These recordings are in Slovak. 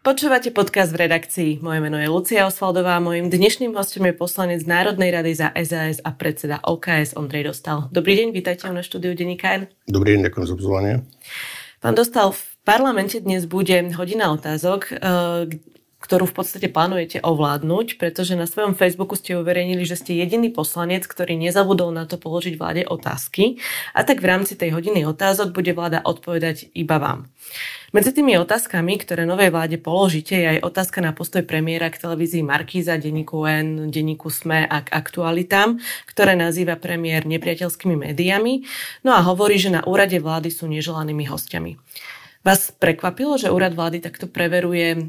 Počúvate podcast v redakcii. Moje meno je Lucia Osvaldová a mojim dnešným hostom je poslanec Národnej rady za SAS a predseda OKS Ondrej Dostal. Dobrý deň, vítajte na štúdiu Denníka Dobrý deň, ďakujem za pozvanie. Pán Dostal, v parlamente dnes bude hodina otázok, eh, ktorú v podstate plánujete ovládnuť, pretože na svojom Facebooku ste uverejnili, že ste jediný poslanec, ktorý nezabudol na to položiť vláde otázky a tak v rámci tej hodiny otázok bude vláda odpovedať iba vám. Medzi tými otázkami, ktoré novej vláde položíte, je aj otázka na postoj premiéra k televízii Markíza, denníku N, denníku SME a k aktualitám, ktoré nazýva premiér nepriateľskými médiami, no a hovorí, že na úrade vlády sú neželanými hostiami. Vás prekvapilo, že úrad vlády takto preveruje e,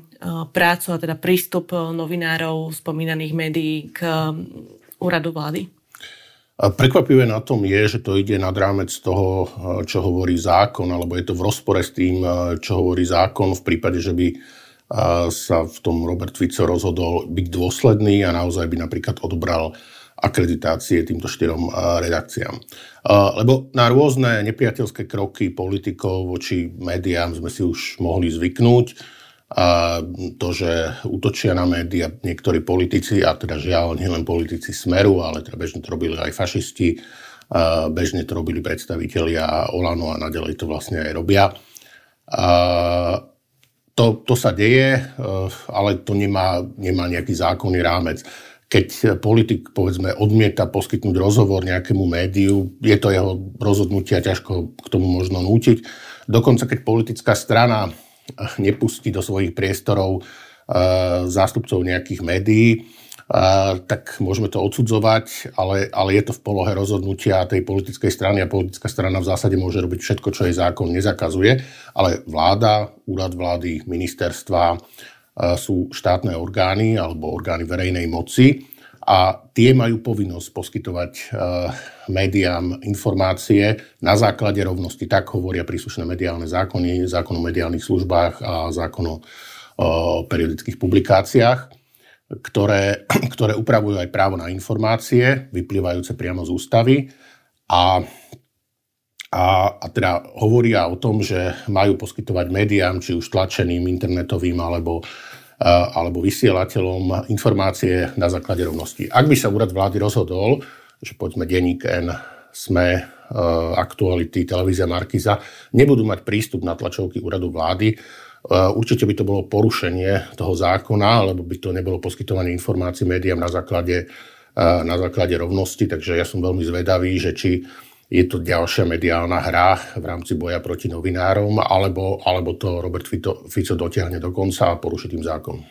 prácu a teda prístup e, novinárov spomínaných médií k e, úradu vlády? Prekvapivé na tom je, že to ide nad rámec toho, čo hovorí zákon, alebo je to v rozpore s tým, čo hovorí zákon v prípade, že by sa v tom Robert Fico rozhodol byť dôsledný a naozaj by napríklad odobral akreditácie týmto štyrom redakciám. Lebo na rôzne nepriateľské kroky politikov voči médiám sme si už mohli zvyknúť. A to, že útočia na médiá niektorí politici, a teda žiaľ nielen politici Smeru, ale teda bežne to robili aj fašisti, bežne to robili predstavitelia Olano a naďalej to vlastne aj robia. A to, to sa deje, ale to nemá, nemá nejaký zákonný rámec keď politik, povedzme, odmieta poskytnúť rozhovor nejakému médiu, je to jeho rozhodnutie a ťažko k tomu možno nútiť. Dokonca, keď politická strana nepustí do svojich priestorov uh, zástupcov nejakých médií, uh, tak môžeme to odsudzovať, ale, ale je to v polohe rozhodnutia tej politickej strany a politická strana v zásade môže robiť všetko, čo jej zákon nezakazuje, ale vláda, úrad vlády, ministerstva, sú štátne orgány alebo orgány verejnej moci a tie majú povinnosť poskytovať e, médiám informácie na základe rovnosti. Tak hovoria príslušné mediálne zákony, zákon o mediálnych službách a zákon o periodických publikáciách, ktoré, ktoré upravujú aj právo na informácie, vyplývajúce priamo z ústavy a a, a teda hovoria o tom, že majú poskytovať médiám, či už tlačeným, internetovým alebo, alebo vysielateľom informácie na základe rovnosti. Ak by sa úrad vlády rozhodol, že povedzme denník N, SME, aktuality, televízia Markiza nebudú mať prístup na tlačovky úradu vlády, určite by to bolo porušenie toho zákona, lebo by to nebolo poskytovanie informácií médiám na základe, na základe rovnosti, takže ja som veľmi zvedavý, že či je to ďalšia mediálna hra v rámci boja proti novinárom, alebo, alebo to Robert Fico, Fico dotiahne do konca a poruší tým zákon.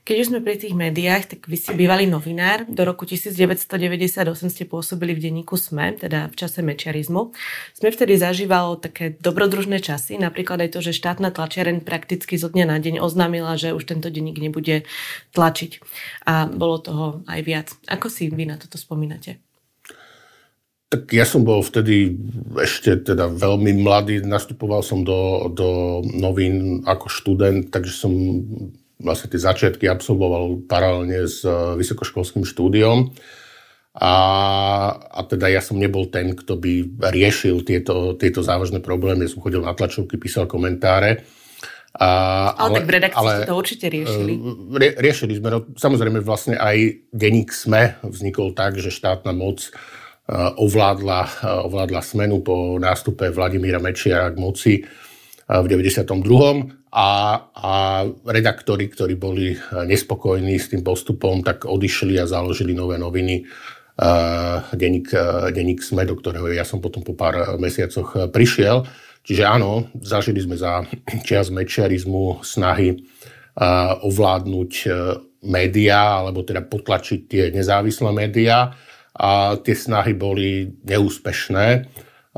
Keď už sme pri tých médiách, tak vy ste bývalý novinár. Do roku 1998 ste pôsobili v denníku SME, teda v čase mečiarizmu. Sme vtedy zažívalo také dobrodružné časy, napríklad aj to, že štátna tlačiareň prakticky zo dňa na deň oznámila, že už tento denník nebude tlačiť. A bolo toho aj viac. Ako si vy na toto spomínate? Tak ja som bol vtedy ešte teda veľmi mladý, nastupoval som do, do novín ako študent, takže som vlastne tie začiatky absolvoval paralelne s eh, vysokoškolským štúdiom. A, a teda ja som nebol ten, kto by riešil tieto, tieto závažné problémy. Ja som chodil na tlačovky, písal komentáre. A, ale, ale tak v redakcii ale, to určite riešili. Eh, rie, riešili sme. No, samozrejme vlastne aj denník SME vznikol tak, že štátna moc Eh, ovládla, eh, ovládla smenu po nástupe Vladimíra Mečiara k moci eh, v 92. A, a redaktori, ktorí boli nespokojní s tým postupom, tak odišli a založili nové noviny denník, denník SME, do ktorého ja som potom po pár mesiacoch prišiel. Čiže áno, zažili sme za čias mečiarizmu snahy ovládnuť médiá, alebo teda potlačiť tie nezávislé médiá a tie snahy boli neúspešné.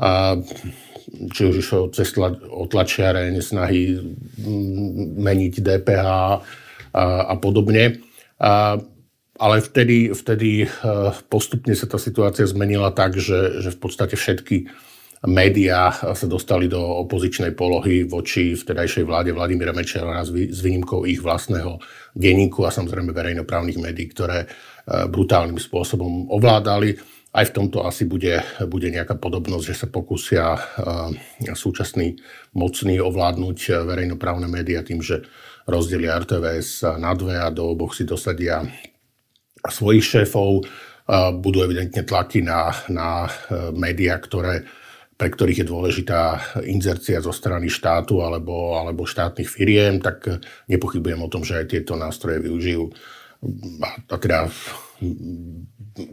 A či už išlo cez otlačiareň, snahy meniť DPH a, a podobne. A, ale vtedy, vtedy postupne sa tá situácia zmenila tak, že, že v podstate všetky médiá sa dostali do opozičnej polohy voči vtedajšej vláde Vladimíra Mečera s výnimkou ich vlastného denníku a samozrejme verejnoprávnych médií, ktoré e, brutálnym spôsobom ovládali. Aj v tomto asi bude, bude nejaká podobnosť, že sa pokúsia e, súčasní mocní ovládnuť verejnoprávne médiá tým, že rozdelia RTVS na dve a do oboch si dosadia svojich šéfov. E, budú evidentne tlaky na, na médiá, ktoré pre ktorých je dôležitá inzercia zo strany štátu alebo, alebo štátnych firiem, tak nepochybujem o tom, že aj tieto nástroje využijú. A, teda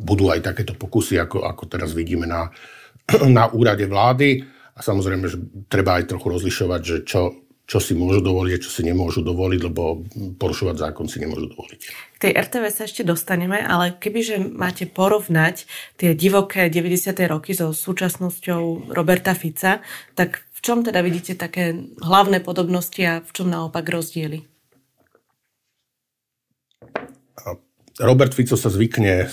budú aj takéto pokusy, ako, ako teraz vidíme na, na úrade vlády. A samozrejme, že treba aj trochu rozlišovať, že čo, čo si môžu dovoliť a čo si nemôžu dovoliť, lebo porušovať zákon si nemôžu dovoliť. K tej RTV sa ešte dostaneme, ale kebyže máte porovnať tie divoké 90. roky so súčasnosťou Roberta Fica, tak v čom teda vidíte také hlavné podobnosti a v čom naopak rozdiely? Robert Fico sa zvykne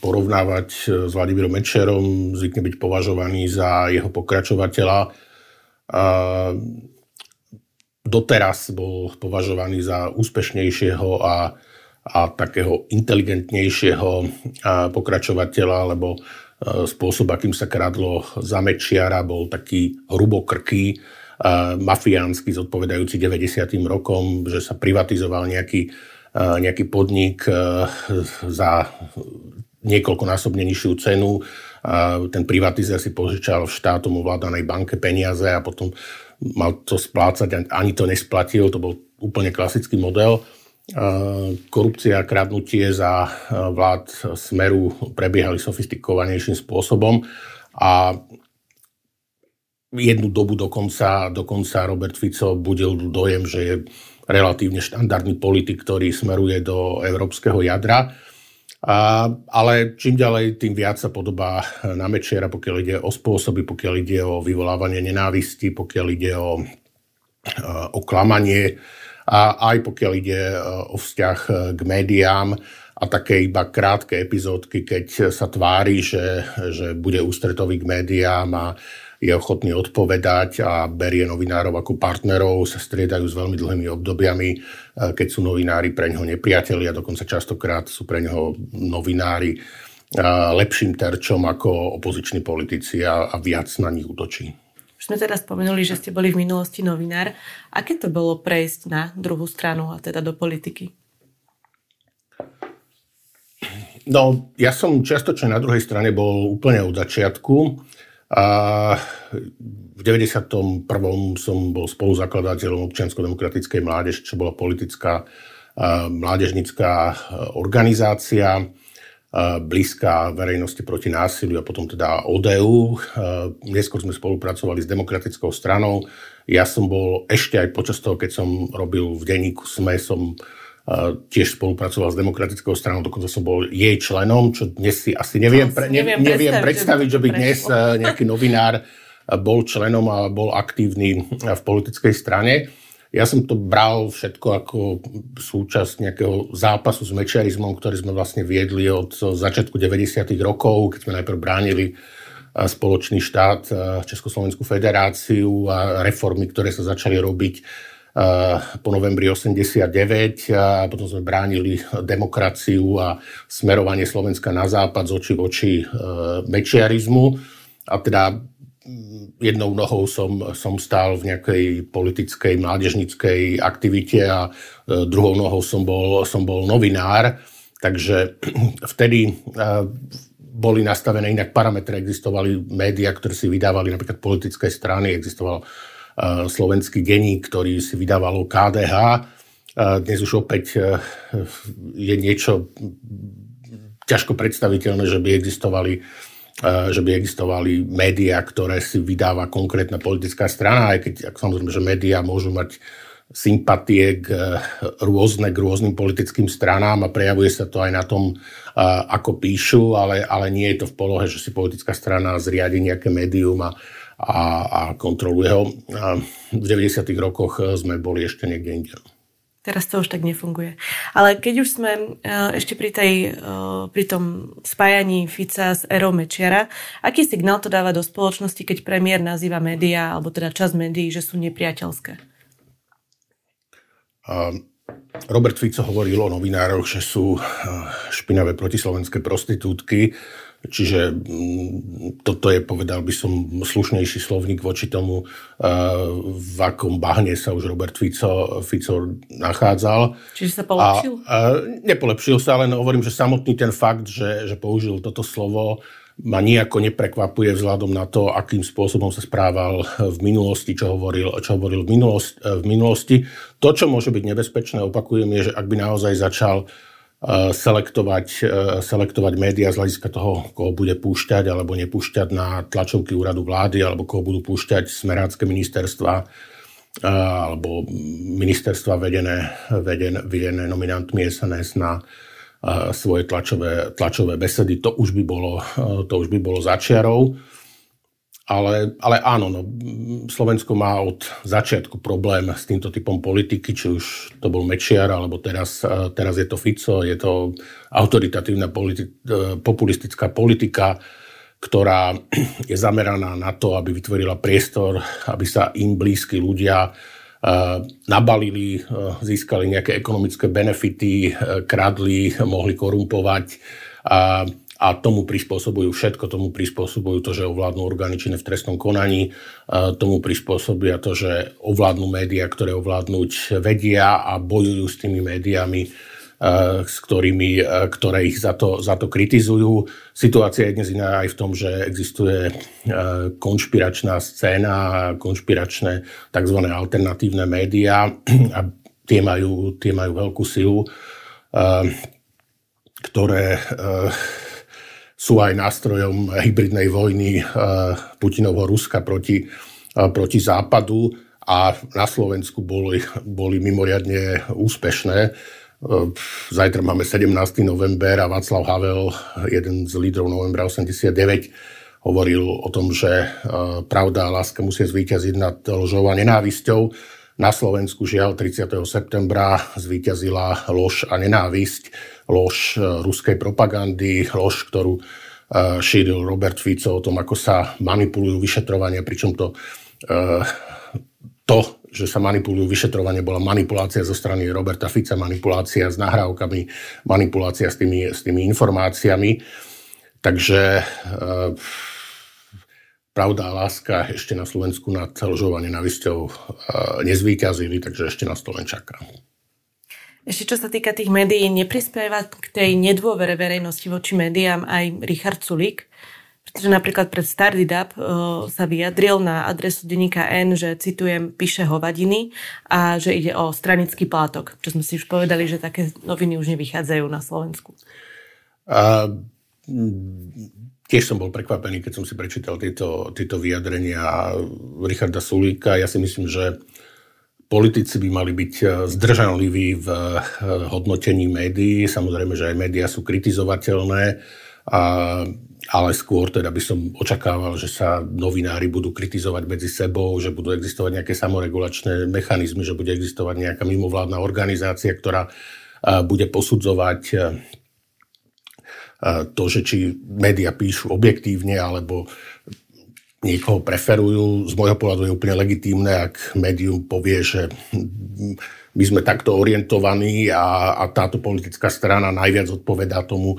porovnávať s Vladimírom Mečerom, zvykne byť považovaný za jeho pokračovateľa doteraz bol považovaný za úspešnejšieho a, a takého inteligentnejšieho pokračovateľa, lebo e, spôsob, akým sa kradlo za Mečiara, bol taký hrubokrký, e, mafiánsky, zodpovedajúci 90. rokom, že sa privatizoval nejaký, e, nejaký podnik za niekoľkonásobne nižšiu cenu. Ten privatizer si požičal v štátom ovládanej banke peniaze a potom mal to splácať, ani to nesplatil, to bol úplne klasický model. Korupcia a kradnutie za vlád Smeru prebiehali sofistikovanejším spôsobom a jednu dobu dokonca, dokonca Robert Fico budil dojem, že je relatívne štandardný politik, ktorý smeruje do európskeho jadra. A, ale čím ďalej, tým viac sa podobá na Mečiara, pokiaľ ide o spôsoby, pokiaľ ide o vyvolávanie nenávisti, pokiaľ ide o, o klamanie a aj pokiaľ ide o vzťah k médiám a také iba krátke epizódky, keď sa tvári, že, že bude ústretový k médiám a je ochotný odpovedať a berie novinárov ako partnerov, sa striedajú s veľmi dlhými obdobiami, e, keď sú novinári pre ňoho nepriatelia, dokonca častokrát sú pre ňoho novinári e, lepším terčom ako opoziční politici a, a viac na nich útočí. Už sme teda spomenuli, že ste boli v minulosti novinár. Aké to bolo prejsť na druhú stranu a teda do politiky? No, ja som čiastočne na druhej strane bol úplne od začiatku. A v 91. som bol spoluzakladateľom občiansko-demokratickej mládež, čo bola politická mládežnická organizácia blízka verejnosti proti násiliu a potom teda ODU. Neskôr sme spolupracovali s demokratickou stranou. Ja som bol ešte aj počas toho, keď som robil v denníku SME, som tiež spolupracoval s demokratickou stranou, dokonca som bol jej členom, čo dnes si asi neviem, pre, ne, neviem, neviem predstaviť, že by dnes prešlo. nejaký novinár bol členom a bol aktívny v politickej strane. Ja som to bral všetko ako súčasť nejakého zápasu s mečiarizmom, ktorý sme vlastne viedli od začiatku 90. rokov, keď sme najprv bránili spoločný štát, Československú federáciu a reformy, ktoré sa začali robiť po novembri 89 a potom sme bránili demokraciu a smerovanie Slovenska na západ z oči v oči e, mečiarizmu. A teda jednou nohou som, som stál v nejakej politickej, mládežnickej aktivite a druhou nohou som bol, som bol novinár. Takže vtedy boli nastavené inak parametre, existovali médiá, ktoré si vydávali napríklad politické strany, existoval slovenský denník, ktorý si vydávalo KDH. Dnes už opäť e, je niečo ťažko predstaviteľné, že by existovali že by existovali médiá, ktoré si vydáva konkrétna politická strana, aj keď ak samozrejme, že médiá môžu mať sympatie k e, rôzne, k rôznym politickým stranám a prejavuje sa to aj na tom, ako píšu, ale, ale nie je to v polohe, že si politická strana zriadi nejaké médium a, a, a kontroluje ho. V 90. rokoch sme boli ešte niekde inde. Teraz to už tak nefunguje. Ale keď už sme ešte pri, tej, pri tom spájaní Fica s Erou Mečiara, aký signál to dáva do spoločnosti, keď premiér nazýva médiá, alebo teda časť médií, že sú nepriateľské? Robert Fico hovoril o novinároch, že sú špinavé protislovenské prostitútky. Čiže mm, toto je, povedal by som, slušnejší slovník voči tomu, eh, v akom bahne sa už Robert Fico, Fico nachádzal. Čiže sa polepšil? A, a, nepolepšil sa, ale hovorím, že samotný ten fakt, že, že použil toto slovo, ma nejako neprekvapuje vzhľadom na to, akým spôsobom sa správal v minulosti, čo hovoril, čo hovoril v, minulosti, v minulosti. To, čo môže byť nebezpečné, opakujem, je, že ak by naozaj začal uh, selektovať, selektovať médiá z hľadiska toho, koho bude púšťať alebo nepúšťať na tlačovky úradu vlády alebo koho budú púšťať smerácké ministerstva alebo ministerstva vedené, vedené, vedené nominantmi SNS na svoje tlačové, tlačové besedy. To už by bolo, to už by bolo začiarov. Ale, ale áno, no, Slovensko má od začiatku problém s týmto typom politiky, či už to bol Mečiar, alebo teraz, teraz je to Fico, je to autoritatívna politi- populistická politika, ktorá je zameraná na to, aby vytvorila priestor, aby sa im blízki ľudia e, nabalili, získali nejaké ekonomické benefity, kradli, mohli korumpovať a tomu prispôsobujú všetko, tomu prispôsobujú to, že ovládnu orgány v trestnom konaní, tomu prispôsobia to, že ovládnu médiá, ktoré ovládnuť vedia a bojujú s tými médiami, s ktorými, ktoré ich za to, za to kritizujú. Situácia je dnes iná aj v tom, že existuje konšpiračná scéna, konšpiračné tzv. alternatívne médiá a tie majú, tie majú veľkú silu, ktoré sú aj nástrojom hybridnej vojny Putinovho Ruska proti, proti Západu a na Slovensku boli, boli mimoriadne úspešné. Eh, zajtra máme 17. november a Václav Havel, jeden z lídrov novembra 89, hovoril o tom, že pravda a láska musia zvíťaziť nad lžou a nenávisťou. Na Slovensku žiaľ 30. septembra zvíťazila lož a nenávisť lož e, ruskej propagandy, lož, ktorú e, šíril Robert Fico o tom, ako sa manipulujú vyšetrovania, pričom to, e, to, že sa manipulujú vyšetrovanie, bola manipulácia zo strany Roberta Fica, manipulácia s nahrávkami, manipulácia s tými, s tými informáciami. Takže pravda a láska ešte na Slovensku nad lžovanie na nezvýťazili, takže ešte nás to len čaká. Ešte čo sa týka tých médií, neprispieva k tej nedôvere verejnosti voči médiám aj Richard Sulík, pretože napríklad pred Stardidap uh, sa vyjadril na adresu denníka N, že citujem, píše hovadiny a že ide o stranický plátok, čo sme si už povedali, že také noviny už nevychádzajú na Slovensku. A, tiež som bol prekvapený, keď som si prečítal tieto, tieto vyjadrenia Richarda Sulíka. Ja si myslím, že Politici by mali byť e, zdržanliví v e, hodnotení médií. Samozrejme, že aj médiá sú kritizovateľné, a, ale skôr teda by som očakával, že sa novinári budú kritizovať medzi sebou, že budú existovať nejaké samoregulačné mechanizmy, že bude existovať nejaká mimovládna organizácia, ktorá bude posudzovať to, že či médiá píšu objektívne alebo niekoho preferujú. Z môjho pohľadu je úplne legitímne, ak médium povie, že my sme takto orientovaní a, a táto politická strana najviac odpovedá tomu,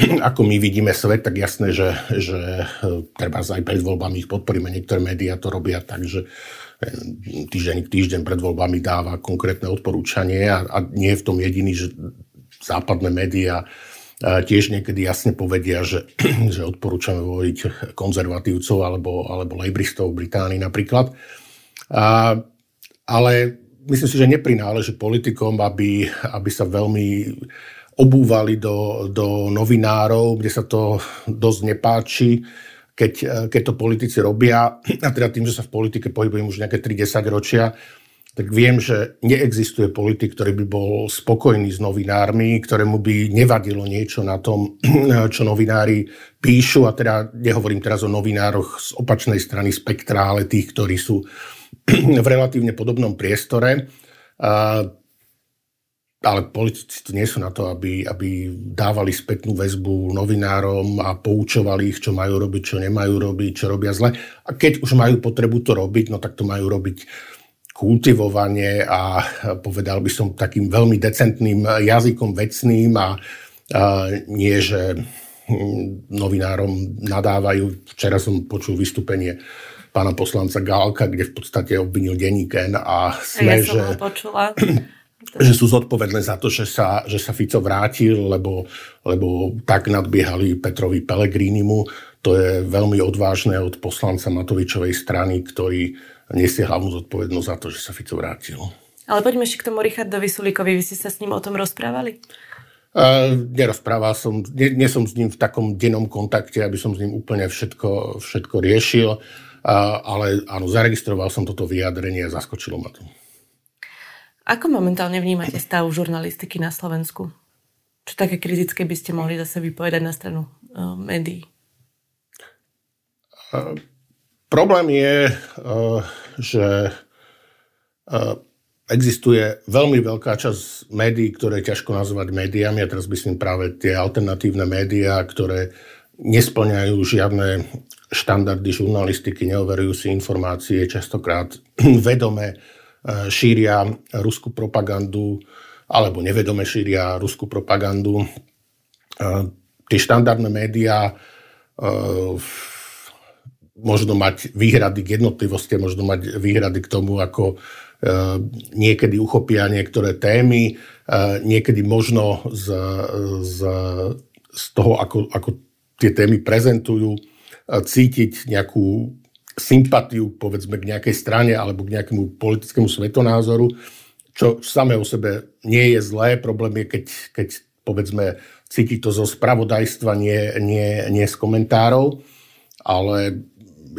ako my vidíme svet, tak jasné, že, že treba aj pred voľbami ich podporíme. Niektoré médiá to robia tak, že eh, týždeň k týždeň pred voľbami dáva konkrétne odporúčanie a, a nie je v tom jediný, že západné médiá tiež niekedy jasne povedia, že, že odporúčame voliť konzervatívcov alebo, alebo lejbristov v Británii napríklad. A, ale myslím si, že neprináleží politikom, aby, aby sa veľmi obúvali do, do novinárov, kde sa to dosť nepáči, keď, keď to politici robia. A teda tým, že sa v politike pohybujem už nejaké 3-10 ročia, tak viem, že neexistuje politik, ktorý by bol spokojný s novinármi, ktorému by nevadilo niečo na tom, čo novinári píšu. A teda nehovorím teraz o novinároch z opačnej strany spektra, ale tých, ktorí sú v relatívne podobnom priestore. Ale politici tu nie sú na to, aby, aby dávali spätnú väzbu novinárom a poučovali ich, čo majú robiť, čo nemajú robiť, čo robia zle. A keď už majú potrebu to robiť, no tak to majú robiť kultivovanie a povedal by som takým veľmi decentným jazykom vecným a, a nie, že hm, novinárom nadávajú. Včera som počul vystúpenie pána poslanca Gálka, kde v podstate obvinil denníken a sme, ja že, počula. že sú zodpovedné za to, že sa, že sa Fico vrátil, lebo, lebo tak nadbiehali Petrovi Pelegrínimu. To je veľmi odvážne od poslanca Matovičovej strany, ktorý nesie hlavnú zodpovednosť za to, že sa Fico vrátil. Ale poďme ešte k tomu Richardovi Sulíkovi. Vy ste sa s ním o tom rozprávali? Uh, nerozprával som, nie, nie som s ním v takom dennom kontakte, aby som s ním úplne všetko, všetko riešil, uh, ale áno, zaregistroval som toto vyjadrenie a zaskočilo ma to. Ako momentálne vnímate stav žurnalistiky na Slovensku? Čo také kritické by ste mohli zase vypovedať na stranu uh, médií? Uh, Problém je, eh, že eh, existuje veľmi veľká časť médií, ktoré je ťažko nazvať médiami, a teraz myslím práve tie alternatívne médiá, ktoré nesplňajú žiadne štandardy žurnalistiky, neoverujú si informácie, častokrát vedome šíria ruskú propagandu alebo nevedome šíria ruskú propagandu. Tie štandardné médiá možno mať výhrady k jednotlivosti, možno mať výhrady k tomu, ako e, niekedy uchopia niektoré témy, e, niekedy možno z, z, z toho, ako, ako tie témy prezentujú, e, cítiť nejakú sympatiu, povedzme, k nejakej strane alebo k nejakému politickému svetonázoru, čo samé o sebe nie je zlé. Problém je, keď, keď povedzme, cíti to zo spravodajstva, nie, nie, nie z komentárov. Ale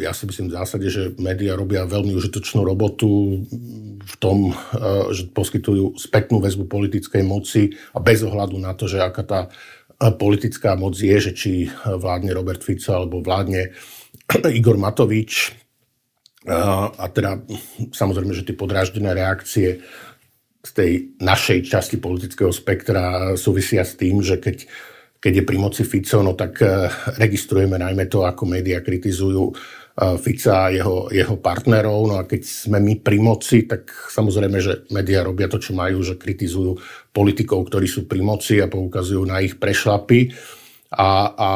ja si myslím v zásade, že médiá robia veľmi užitočnú robotu v tom, eh, že poskytujú spätnú väzbu politickej moci a bez ohľadu na to, že aká tá eh, politická moc je, že či vládne Robert Fico alebo vládne Igor Matovič. A teda samozrejme, že tie podráždené reakcie z tej našej časti politického spektra súvisia s tým, že keď keď je pri moci Fico, no tak registrujeme najmä to, ako médiá kritizujú Fica a jeho, jeho partnerov. No a keď sme my pri moci, tak samozrejme, že médiá robia to, čo majú, že kritizujú politikov, ktorí sú pri moci a poukazujú na ich prešlapy. A, a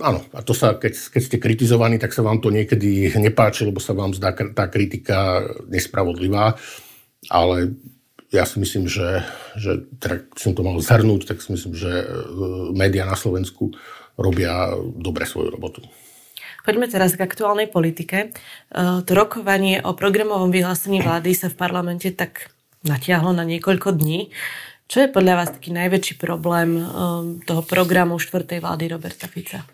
áno, a to sa, keď, keď ste kritizovaní, tak sa vám to niekedy nepáči, lebo sa vám zdá tá kritika nespravodlivá. Ale ja si myslím, že, že teda, som to mal zhrnúť, tak si myslím, že e, médiá na Slovensku robia dobre svoju robotu. Poďme teraz k aktuálnej politike. E, to rokovanie o programovom vyhlásení vlády sa v parlamente tak natiahlo na niekoľko dní. Čo je podľa vás taký najväčší problém e, toho programu štvrtej vlády Roberta Fica?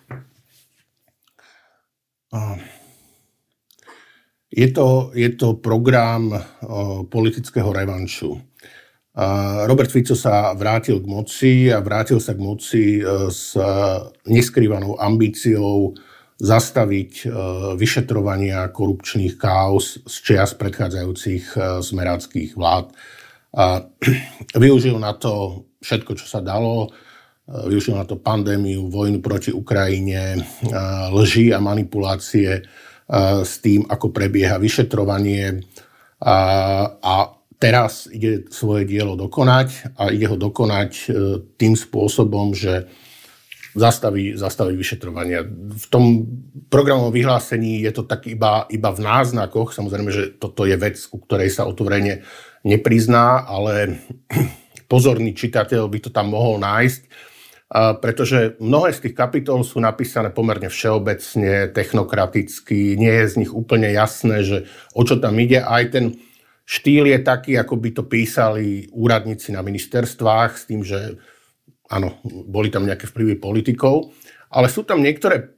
Je to, je to program politického revanšu. Robert Fico sa vrátil k moci a vrátil sa k moci e, s neskrývanou ambíciou zastaviť e, vyšetrovania korupčných káuz z čias predchádzajúcich e, zmeráckých vlád. A využil na to všetko, čo sa dalo. E, využil na to pandémiu, vojnu proti Ukrajine, lži a manipulácie s tým, ako prebieha vyšetrovanie. A, a teraz ide svoje dielo dokonať a ide ho dokonať tým spôsobom, že zastaví, zastaví vyšetrovania. V tom programovom vyhlásení je to tak iba, iba v náznakoch. Samozrejme, že toto je vec, ku ktorej sa otvorene neprizná, ale pozorný čitateľ by to tam mohol nájsť, pretože mnohé z tých kapitol sú napísané pomerne všeobecne, technokraticky, nie je z nich úplne jasné, že o čo tam ide. Aj ten štýl je taký, ako by to písali úradníci na ministerstvách, s tým, že áno, boli tam nejaké vplyvy politikov, ale sú tam niektoré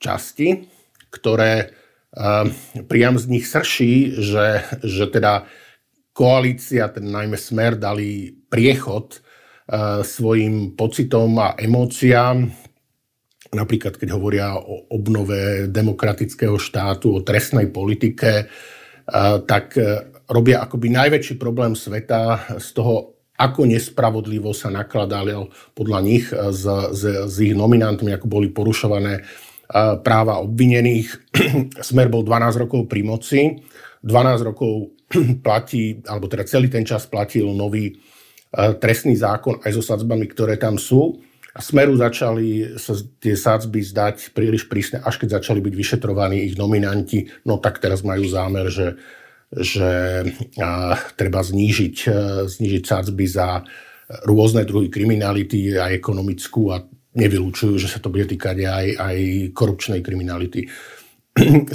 časti, ktoré uh, priam z nich srší, že, že teda koalícia, ten najmä Smer, dali priechod svojim pocitom a emóciám. Napríklad, keď hovoria o obnove demokratického štátu, o trestnej politike, tak robia akoby najväčší problém sveta z toho, ako nespravodlivo sa nakladalo podľa nich s, s, s ich nominantmi, ako boli porušované práva obvinených. Smer bol 12 rokov pri moci, 12 rokov platí, alebo teda celý ten čas platil nový trestný zákon aj so sadzbami, ktoré tam sú. A Smeru začali sa tie sadzby zdať príliš prísne, až keď začali byť vyšetrovaní ich nominanti, no tak teraz majú zámer, že že treba znížiť, e, znížiť sadzby za rôzne druhy kriminality, aj ekonomickú a nevylúčujú, že sa to bude týkať aj, aj korupčnej kriminality.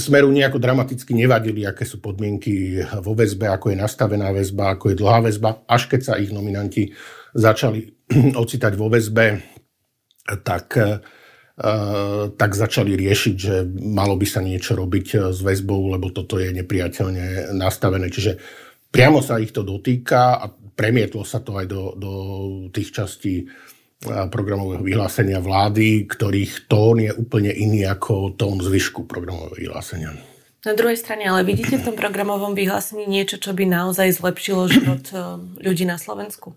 Smeru nejako dramaticky nevadili, aké sú podmienky vo väzbe, ako je nastavená väzba, ako je dlhá väzba. Až keď sa ich nominanti začali ocitať vo väzbe, tak Eh, tak začali riešiť, že malo by sa niečo robiť eh, s väzbou, lebo toto je nepriateľne nastavené. Čiže priamo sa ich to dotýka a premietlo sa to aj do, do tých častí programového vyhlásenia vlády, ktorých tón je úplne iný ako tón zvyšku programového vyhlásenia. Na druhej strane, ale vidíte v tom programovom vyhlásení niečo, čo by naozaj zlepšilo život ľudí na Slovensku?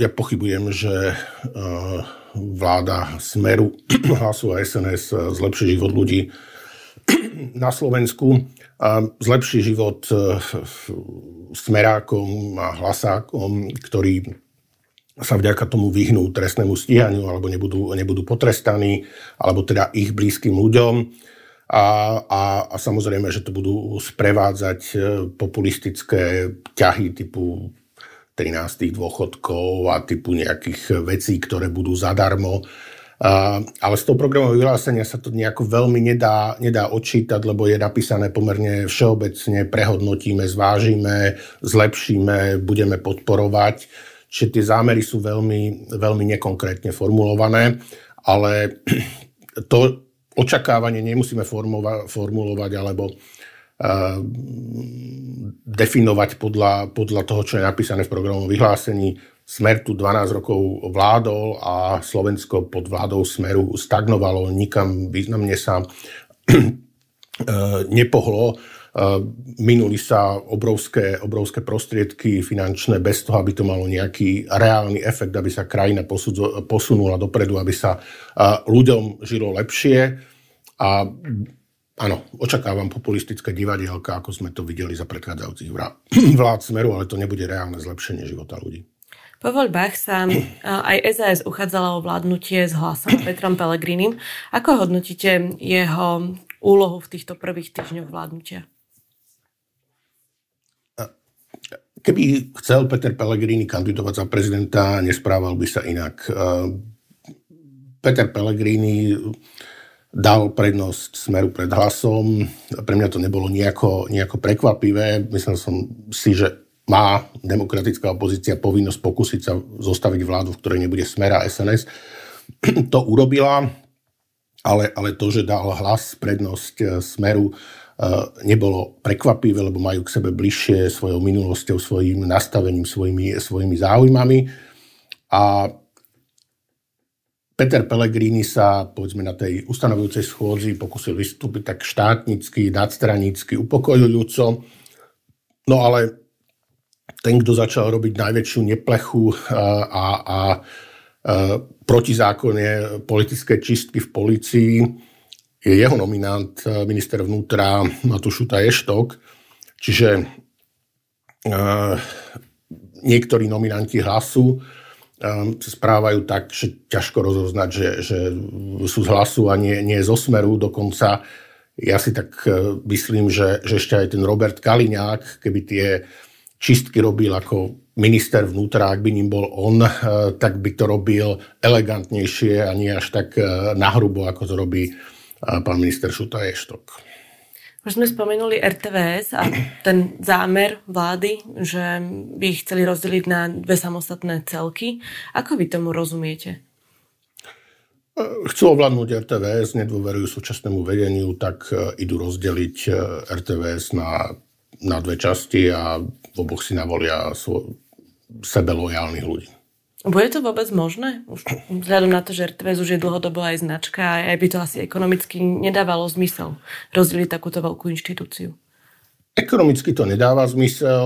ja pochybujem, že eh, vláda Smeru, Hlasu a SNS eh, zlepší život ľudí na Slovensku. Zlepší život eh, smerákom a hlasákom, ktorí sa vďaka tomu vyhnú trestnému stíhaniu alebo nebudú, nebudú potrestaní, alebo teda ich blízkym ľuďom. A, a, a samozrejme, že to budú sprevádzať populistické ťahy typu 13 dôchodkov a typu nejakých vecí, ktoré budú zadarmo. Uh, ale z toho programového vyhlásenia sa to nejako veľmi nedá, nedá odčítať, lebo je napísané pomerne všeobecne, prehodnotíme, zvážime, zlepšíme, budeme podporovať. Čiže tie zámery sú veľmi, veľmi nekonkrétne formulované, ale to očakávanie nemusíme formulovať alebo definovať podľa, podľa toho, čo je napísané v programovom vyhlásení. Smer tu 12 rokov vládol a Slovensko pod vládou Smeru stagnovalo, nikam významne sa nepohlo. Minuli sa obrovské, obrovské prostriedky finančné bez toho, aby to malo nejaký reálny efekt, aby sa krajina posunula dopredu, aby sa ľuďom žilo lepšie. A Áno, očakávam populistické divadielka, ako sme to videli za predchádzajúcich vlád Smeru, ale to nebude reálne zlepšenie života ľudí. Po voľbách sa aj SAS uchádzala o vládnutie s hlasom Petrom Pelegrinim. Ako hodnotíte jeho úlohu v týchto prvých týždňoch vládnutia? Keby chcel Peter Pellegrini kandidovať za prezidenta, nesprával by sa inak. Peter Pellegrini dal prednosť smeru pred hlasom. Pre mňa to nebolo nejako, nejako prekvapivé. Myslel som si, že má demokratická opozícia povinnosť pokúsiť sa zostaviť vládu, v ktorej nebude smera SNS. To urobila, ale, ale to, že dal hlas prednosť eh, smeru, eh, nebolo prekvapivé, lebo majú k sebe bližšie svojou minulosťou, svojim nastavením, svojimi, svojimi záujmami. A Peter Pellegrini sa, povedzme, na tej ustanovujúcej schôdzi pokusil vystúpiť tak štátnicky, nadstranícky, upokojujúco. No ale ten, kto začal robiť najväčšiu neplechu a, a, a protizákonne politické čistky v policii, je jeho nominant, minister vnútra Matúš Eštok. Čiže niektorí nominanti hlasu správajú tak, že ťažko rozoznať, že, že sú z hlasu a nie, nie zo smeru. Dokonca ja si tak myslím, že, že ešte aj ten Robert Kaliňák, keby tie čistky robil ako minister vnútra, ak by ním bol on, e, tak by to robil elegantnejšie a nie až tak e, nahrubo, ako to robí pán minister Šuta Eštok. Už sme spomenuli RTVS a ten zámer vlády, že by ich chceli rozdeliť na dve samostatné celky. Ako vy tomu rozumiete? chcú ovládnuť RTVS, nedôverujú súčasnému vedeniu, tak idú rozdeliť RTVS na, na dve časti a v oboch si navolia svo, sebe lojálnych ľudí. Bude to vôbec možné? Už vzhľadom na to, že RTVS už je dlhodobo aj značka a aj by to asi ekonomicky nedávalo zmysel rozdeliť takúto veľkú inštitúciu. Ekonomicky to nedáva zmysel,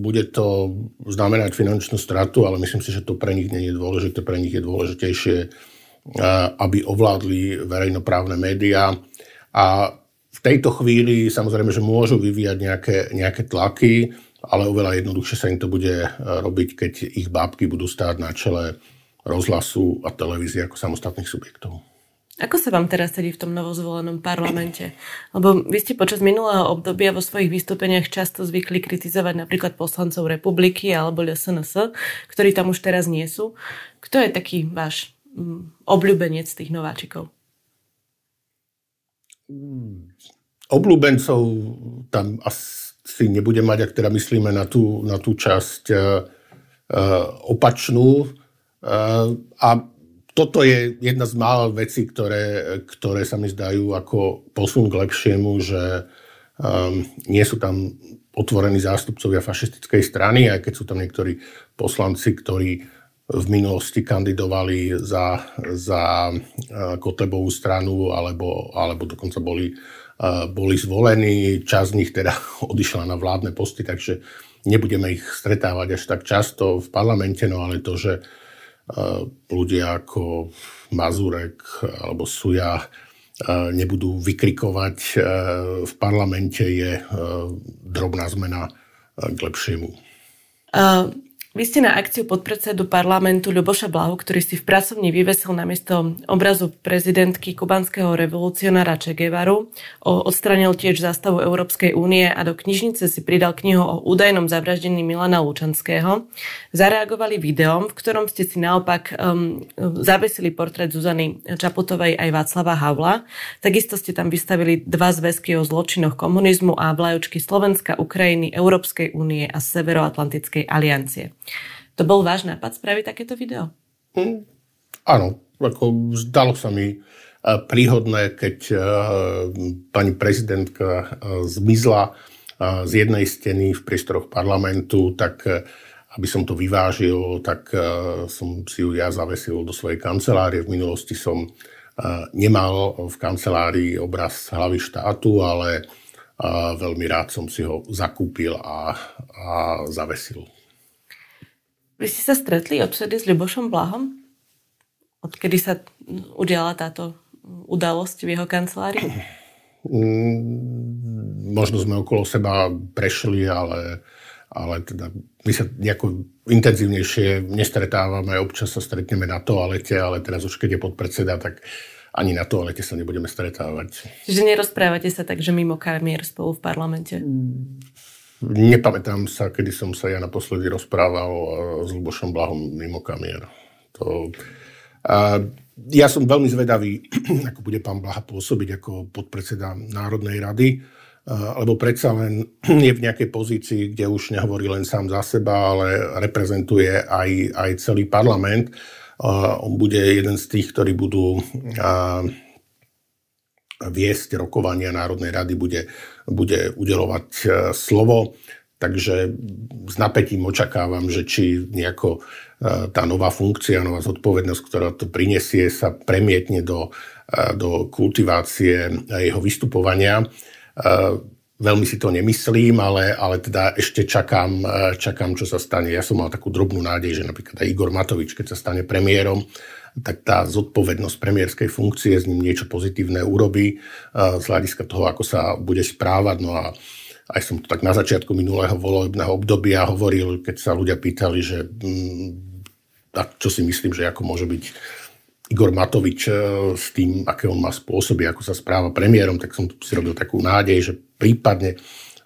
bude to znamenať finančnú stratu, ale myslím si, že to pre nich nie je dôležité. Pre nich je dôležitejšie, aby ovládli verejnoprávne médiá. A tejto chvíli samozrejme, že môžu vyvíjať nejaké, nejaké tlaky, ale oveľa jednoduchšie sa im to bude e, robiť, keď ich bábky budú stáť na čele rozhlasu a televízie ako samostatných subjektov. Ako sa vám teraz sedí v tom novozvolenom parlamente? Lebo vy ste počas minulého obdobia vo svojich vystúpeniach často zvykli kritizovať napríklad poslancov republiky alebo SNS, ktorí tam už teraz nie sú. Kto je taký váš mm, obľúbenec tých nováčikov? Obľúbencov tam asi si nebudem mať, ak teda myslíme na tú, na tú časť uh, opačnú. Uh, a toto je jedna z mála vecí, ktoré, ktoré sa mi zdajú ako posun k lepšiemu, že um, nie sú tam otvorení zástupcovia fašistickej strany, aj keď sú tam niektorí poslanci, ktorí v minulosti kandidovali za, za Kotlebovú stranu alebo, alebo dokonca boli boli zvolení, časť z nich teda odišla na vládne posty, takže nebudeme ich stretávať až tak často v parlamente, no ale to, že ľudia ako Mazurek alebo Suja nebudú vykrikovať v parlamente, je drobná zmena k lepšiemu. Uh, vy ste na akciu podpredsedu parlamentu Ľuboša Blahu, ktorý si v pracovni vyvesil na miesto obrazu prezidentky kubanského revolucionára Che Guevaru, odstranil tiež zástavu Európskej únie a do knižnice si pridal knihu o údajnom zavraždení Milana Lučanského. Zareagovali videom, v ktorom ste si naopak um, zavesili portrét Zuzany Čaputovej aj Václava Havla. Takisto ste tam vystavili dva zväzky o zločinoch komunizmu a vlajočky Slovenska, Ukrajiny, Európskej únie a Severoatlantickej aliancie. To bol váš nápad spraviť takéto video? Mm, áno, ako zdalo sa mi eh, príhodné, keď uh, pani prezidentka uh, zmizla z jednej steny v priestoroch parlamentu, tak aby som to vyvážil, tak som si ju ja zavesil do svojej kancelárie. V minulosti som nemal v kancelárii obraz hlavy štátu, ale veľmi rád som si ho zakúpil a, a zavesil. Vy ste sa stretli odvtedy s Ľubošom Blahom? Odkedy sa udiala táto udalosť v jeho kancelárii? Mm, možno sme okolo seba prešli, ale, ale teda my sa nejako intenzívnejšie nestretávame. Občas sa stretneme na toalete, ale teraz už keď je podpredseda, tak ani na toalete sa nebudeme stretávať. Čiže nerozprávate sa tak, že mimo kamier spolu v parlamente? Nepamätám sa, kedy som sa ja naposledy rozprával eh, s Lubošom Blahom mimo kamier. To, a ja som veľmi zvedavý, ako bude pán Blaha pôsobiť ako podpredseda Národnej rady, eh, lebo predsa len je v nejakej pozícii, kde už nehovorí len sám za seba, ale reprezentuje aj, aj celý parlament. On bude jeden z tých, ktorí budú viesť rokovania Národnej rady, bude, bude udelovať e, slovo. Takže s napätím očakávam, že či nejako e, tá nová funkcia, nová zodpovednosť, ktorá to prinesie, sa premietne do, e, do kultivácie jeho vystupovania. Veľmi si to nemyslím, ale, ale teda ešte čakám, čakám, čo sa stane. Ja som mal takú drobnú nádej, že napríklad aj Igor Matovič, keď sa stane premiérom, tak tá zodpovednosť premiérskej funkcie s ním niečo pozitívne urobí z hľadiska toho, ako sa bude správať. No a aj som to tak na začiatku minulého volebného obdobia hovoril, keď sa ľudia pýtali, že mm, a čo si myslím, že ako môže byť Igor Matovič e, s tým, aké on má spôsoby, ako sa správa premiérom, tak som si robil takú nádej, že prípadne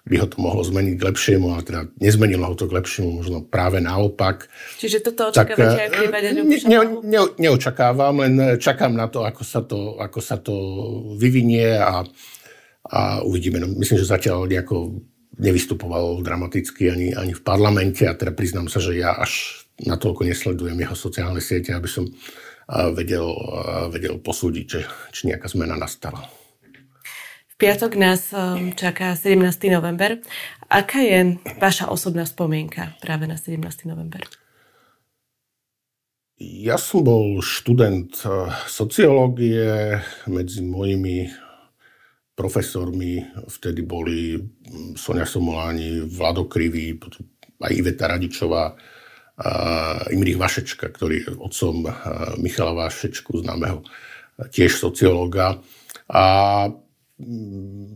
by ho to mohlo zmeniť k lepšiemu, ale teda nezmenilo ho to k lepšiemu, možno práve naopak. Čiže toto očakávate tak, aj v eh, prípade ne, ne, ne, Neočakávam, len eh, čakám na to, ako sa to, ako sa to vyvinie a, a uvidíme. No, myslím, že zatiaľ nejako nevystupoval dramaticky ani, ani v parlamente a teda priznám sa, že ja až natoľko nesledujem jeho sociálne siete, aby som vedel, vedel posúdiť, či, či nejaká zmena nastala. Piatok nás um, čaká 17. november. Aká je vaša osobná spomienka práve na 17. november? Ja som bol študent uh, sociológie. Medzi mojimi profesormi vtedy boli mm, Sonia Somoláni, Vlado Krivý, aj Iveta Radičová, Imrich Vašečka, ktorý je otcom Michala Vašečku, známeho tiež sociológa. A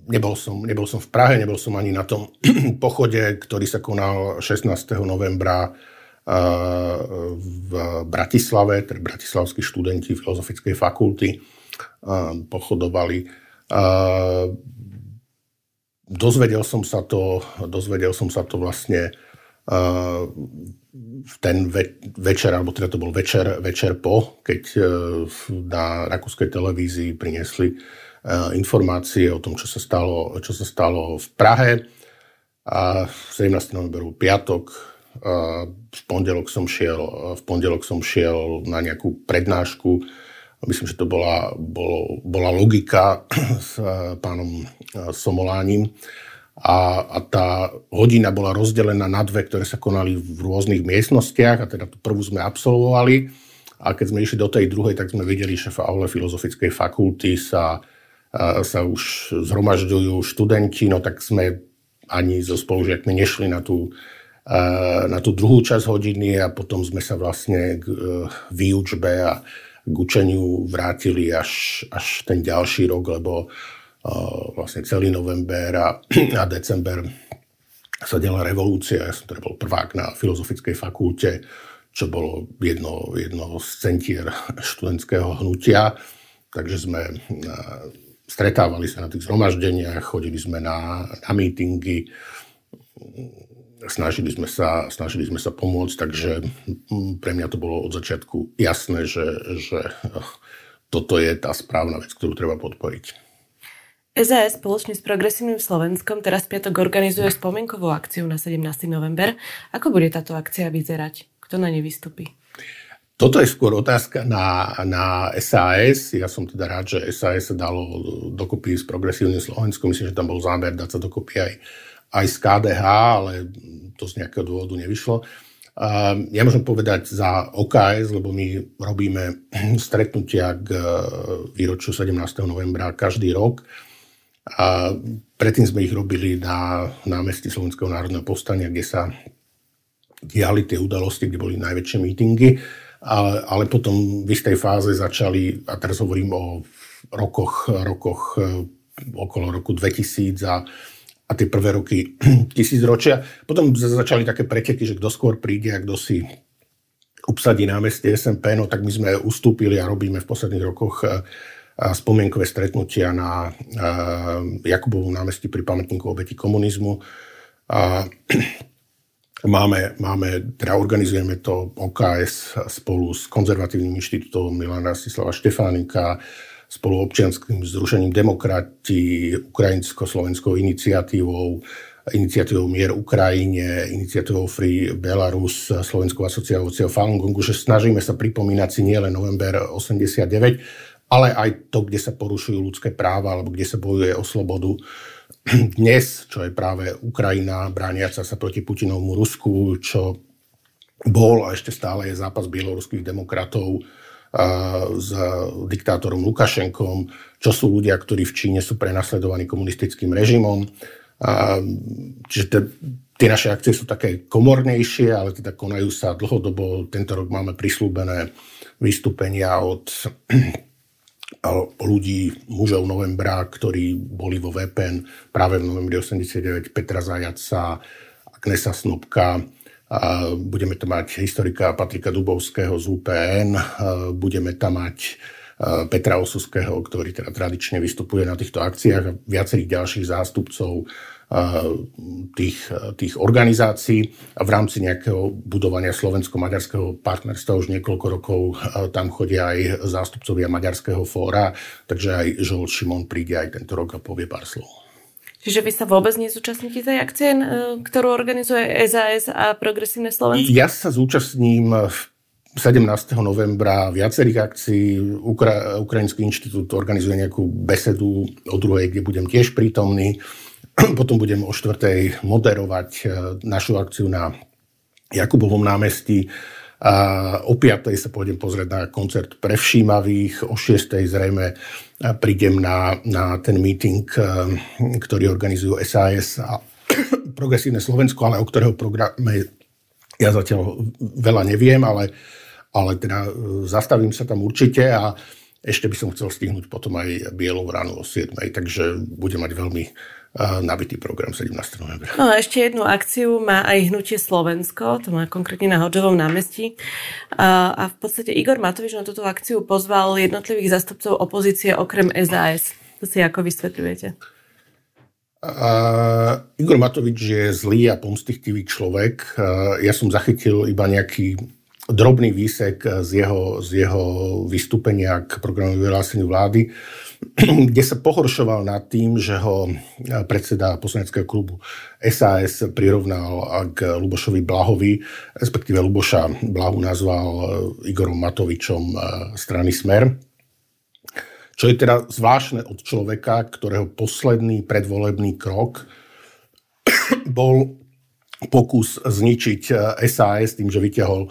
nebol som, nebol som v Prahe, nebol som ani na tom pochode, ktorý sa konal 16. novembra v Bratislave, teda bratislavskí študenti Filozofickej fakulty pochodovali. Dozvedel som sa to, dozvedel som sa to vlastne v ten ve- večer, alebo teda to bol večer, večer po, keď na rakúskej televízii priniesli informácie o tom, čo sa stalo, čo sa stalo v Prahe. A 17. novemberu piatok, a v pondelok som šiel, v pondelok som šiel na nejakú prednášku. Myslím, že to bola, bolo, bola logika s pánom Somolánim a, a tá hodina bola rozdelená na dve, ktoré sa konali v rôznych miestnostiach a teda tú prvú sme absolvovali a keď sme išli do tej druhej, tak sme videli, v aule Filozofickej fakulty sa, sa už zhromažďujú študenti, no tak sme ani so spolužiakmi nešli na tú, na tú druhú časť hodiny a potom sme sa vlastne k e, výučbe a k učeniu vrátili až, až ten ďalší rok, lebo vlastne celý november a, a december sa diala revolúcia. Ja som teda bol prvák na Filozofickej fakulte, čo bolo jedno, jedno z centier študentského hnutia. Takže sme stretávali sa na tých zhromaždeniach, chodili sme na, na mítingy, snažili sme, sa, snažili sme sa pomôcť, takže pre mňa to bolo od začiatku jasné, že, že toto je tá správna vec, ktorú treba podporiť. SAS spoločne s Progresívnym Slovenskom teraz piatok organizuje spomienkovú akciu na 17. november. Ako bude táto akcia vyzerať? Kto na nej vystupí? Toto je skôr otázka na, na SAS. Ja som teda rád, že SAS sa dalo dokopy s Progresívnym Slovenskom. Myslím, že tam bol zámer dať sa dokopy aj, aj z KDH, ale to z nejakého dôvodu nevyšlo. Ja môžem povedať za OKS, lebo my robíme stretnutia k výročiu 17. novembra každý rok. A predtým sme ich robili na námestí Slovenského národného povstania, kde sa diali tie udalosti, kde boli najväčšie mítingy, ale, ale potom v istej fáze začali, a teraz hovorím o rokoch, rokoch e, okolo roku 2000 a, a tie prvé roky tisícročia. Potom začali také preteky, že kto skôr príde a kto si obsadí námestie SMP, no tak my sme ustúpili a robíme v posledných rokoch e, spomienkové stretnutia na Jakubovom námestí pri pamätníku obeti komunizmu. A máme, máme, teda organizujeme to OKS spolu s Konzervatívnym inštitútom Milana Stislava Štefánika, spolu občianským združením Demokrati, Ukrajinsko-slovenskou iniciatívou, iniciatívou Mier Ukrajine, iniciatívou Free Belarus, Slovenskou asociáciou Falun že snažíme sa pripomínať si nielen november 89, ale aj to, kde sa porušujú ľudské práva alebo kde sa bojuje o slobodu. Dnes, čo je práve Ukrajina brániaca sa proti Putinovmu Rusku, čo bol a ešte stále je zápas bieloruských demokratov s diktátorom Lukašenkom, čo sú ľudia, ktorí v Číne sú prenasledovaní komunistickým režimom. Čiže te, tie naše akcie sú také komornejšie, ale teda konajú sa dlhodobo. Tento rok máme prislúbené vystúpenia od ľudí, mužov novembra, ktorí boli vo VPN práve v novembri 89, Petra Zajaca, Agnesa Snobka, budeme tam mať historika Patrika Dubovského z UPN, budeme tam mať Petra Osuského, ktorý teda tradične vystupuje na týchto akciách a viacerých ďalších zástupcov tých, tých organizácií v rámci nejakého budovania slovensko-maďarského partnerstva už niekoľko rokov tam chodia aj zástupcovia Maďarského fóra, takže aj Žol Šimon príde aj tento rok a povie pár slov. Čiže vy sa vôbec nezúčastníte tej akcie, ktorú organizuje SAS a Progresívne Slovensko? Ja sa zúčastním v 17. novembra viacerých akcií. Ukra- Ukrajinský inštitút organizuje nejakú besedu o druhej, kde budem tiež prítomný. Potom budem o štvrtej moderovať našu akciu na Jakubovom námestí. A o 5. sa pôjdem pozrieť na koncert pre všímavých, o 6. zrejme prídem na, na ten meeting, ktorý organizujú SAS a Progresívne Slovensko, ale o ktorého programe ja zatiaľ veľa neviem, ale, ale teda zastavím sa tam určite a ešte by som chcel stihnúť potom aj Bielou ránu o 7. Takže budem mať veľmi nabitý program 17. novembra. No a ešte jednu akciu má aj Hnutie Slovensko, to má konkrétne na Hodžovom námestí. A, a v podstate Igor Matovič na túto akciu pozval jednotlivých zastupcov opozície okrem SAS. To si ako vysvetľujete? Uh, Igor Matovič je zlý a pomstichtivý človek. Uh, ja som zachytil iba nejaký drobný výsek z jeho, z jeho vystúpenia k programu vyhláseniu vlády. Kde sa pohoršoval nad tým, že ho predseda poslaneckého klubu SAS prirovnal k Lubošovi Blahovi, respektíve Luboša Blahu nazval Igorom Matovičom strany Smer. Čo je teda zvláštne od človeka, ktorého posledný predvolebný krok bol pokus zničiť SAS tým, že vyťahol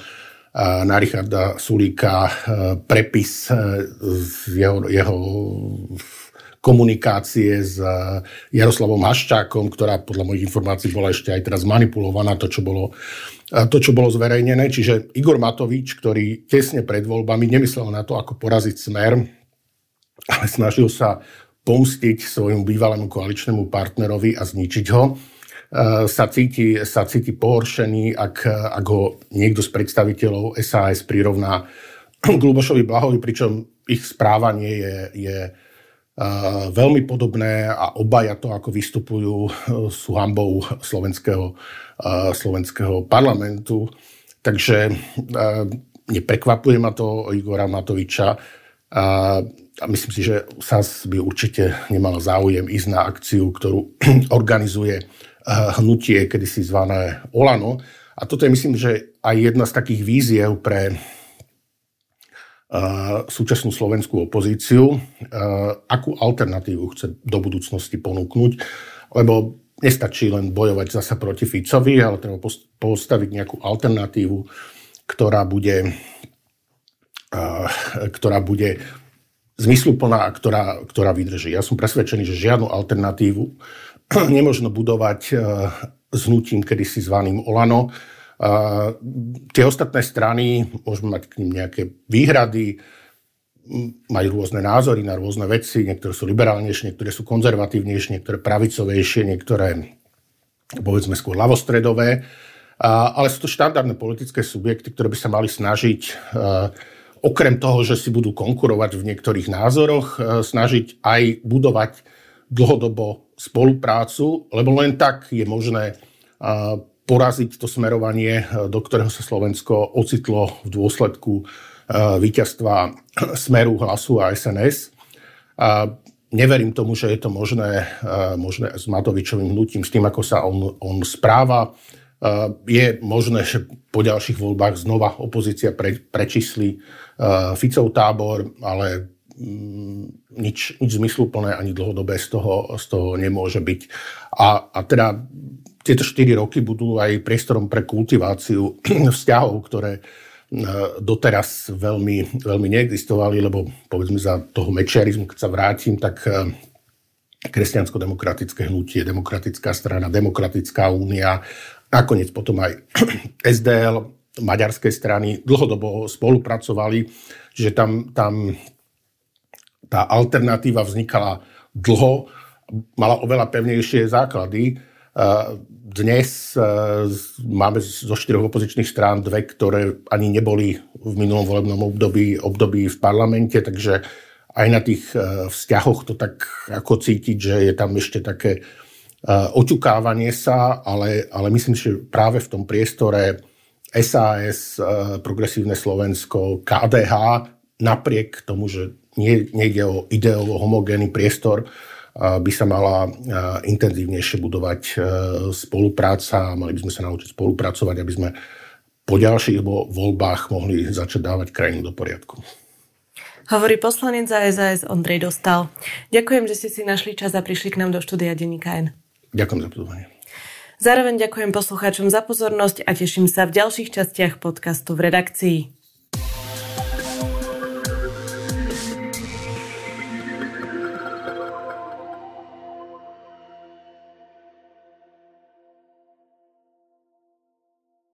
na Richarda Sulíka e, prepis e, z jeho, jeho komunikácie s e, Jaroslavom Haščákom, ktorá podľa mojich informácií bola ešte aj teraz manipulovaná, to, čo bolo, to, čo bolo zverejnené. Čiže Igor Matovič, ktorý tesne pred voľbami nemyslel na to, ako poraziť smer, ale snažil sa pomstiť svojmu bývalému koaličnému partnerovi a zničiť ho sa cíti, sa cíti pohoršený, ak, ak ho niekto z predstaviteľov SAS prirovná k Lubošovi Blahovi, pričom ich správanie je, je uh, veľmi podobné a obaja to, ako vystupujú, uh, sú hambou slovenského, slovenského parlamentu. Takže neprekvapuje ma to Igora Matoviča a, myslím si, že SAS by určite nemala záujem ísť na akciu, ktorú organizuje hnutie, kedysi zvané Olano. A toto je, myslím, že aj jedna z takých víziev pre súčasnú slovenskú opozíciu, akú alternatívu chce do budúcnosti ponúknuť, lebo nestačí len bojovať zasa proti Ficovi, ale treba postaviť nejakú alternatívu, ktorá bude, ktorá bude zmysluplná a ktorá, ktorá vydrží. Ja som presvedčený, že žiadnu alternatívu nemožno budovať e, s hnutím kedysi zvaným Olano. A tie ostatné strany, môžeme mať k ním nejaké výhrady, majú rôzne názory na rôzne veci, niektoré sú liberálnejšie, niektoré sú konzervatívnejšie, niektoré pravicovejšie, niektoré povedzme skôr lavostredové, ale sú to štandardné politické subjekty, ktoré by sa mali snažiť okrem toho, že si budú konkurovať v niektorých názoroch, snažiť aj budovať dlhodobo spoluprácu, lebo len tak je možné poraziť to smerovanie, do ktorého sa Slovensko ocitlo v dôsledku víťazstva Smeru, Hlasu a SNS. A neverím tomu, že je to možné, možné s Matovičovým hnutím, s tým, ako sa on, on správa. Je možné, že po ďalších voľbách znova opozícia pre, prečísli Ficov tábor, ale nič, nič zmysluplné ani dlhodobé z toho, z toho nemôže byť. A, a teda tieto 4 roky budú aj priestorom pre kultiváciu vzťahov, ktoré e, doteraz veľmi, veľmi neexistovali, lebo povedzme za toho mečiarizmu, keď sa vrátim, tak e, kresťansko-demokratické hnutie, demokratická strana, demokratická únia, nakoniec potom aj SDL, maďarskej strany dlhodobo spolupracovali, že tam, tam tá alternatíva vznikala dlho, mala oveľa pevnejšie základy. Dnes e, máme zo štyroch opozičných strán dve, ktoré ani neboli v minulom volebnom období, období v parlamente, takže aj na tých e, vzťahoch to tak ako cítiť, že je tam ešte také e, oťukávanie sa, ale, ale myslím, že práve v tom priestore SAS, Progresívne Slovensko, KDH, napriek tomu, že nie, nejde o ideovo homogénny priestor, by sa mala intenzívnejšie budovať e, spolupráca, mali by sme sa naučiť spolupracovať, aby sme po ďalších voľbách mohli začať dávať krajinu do poriadku. Hovorí poslanec za SAS Ondrej Dostal. Ďakujem, že ste si našli čas a prišli k nám do štúdia Denníka N. Ďakujem za pozvanie. Zároveň ďakujem poslucháčom za pozornosť a teším sa v ďalších častiach podcastu v redakcii.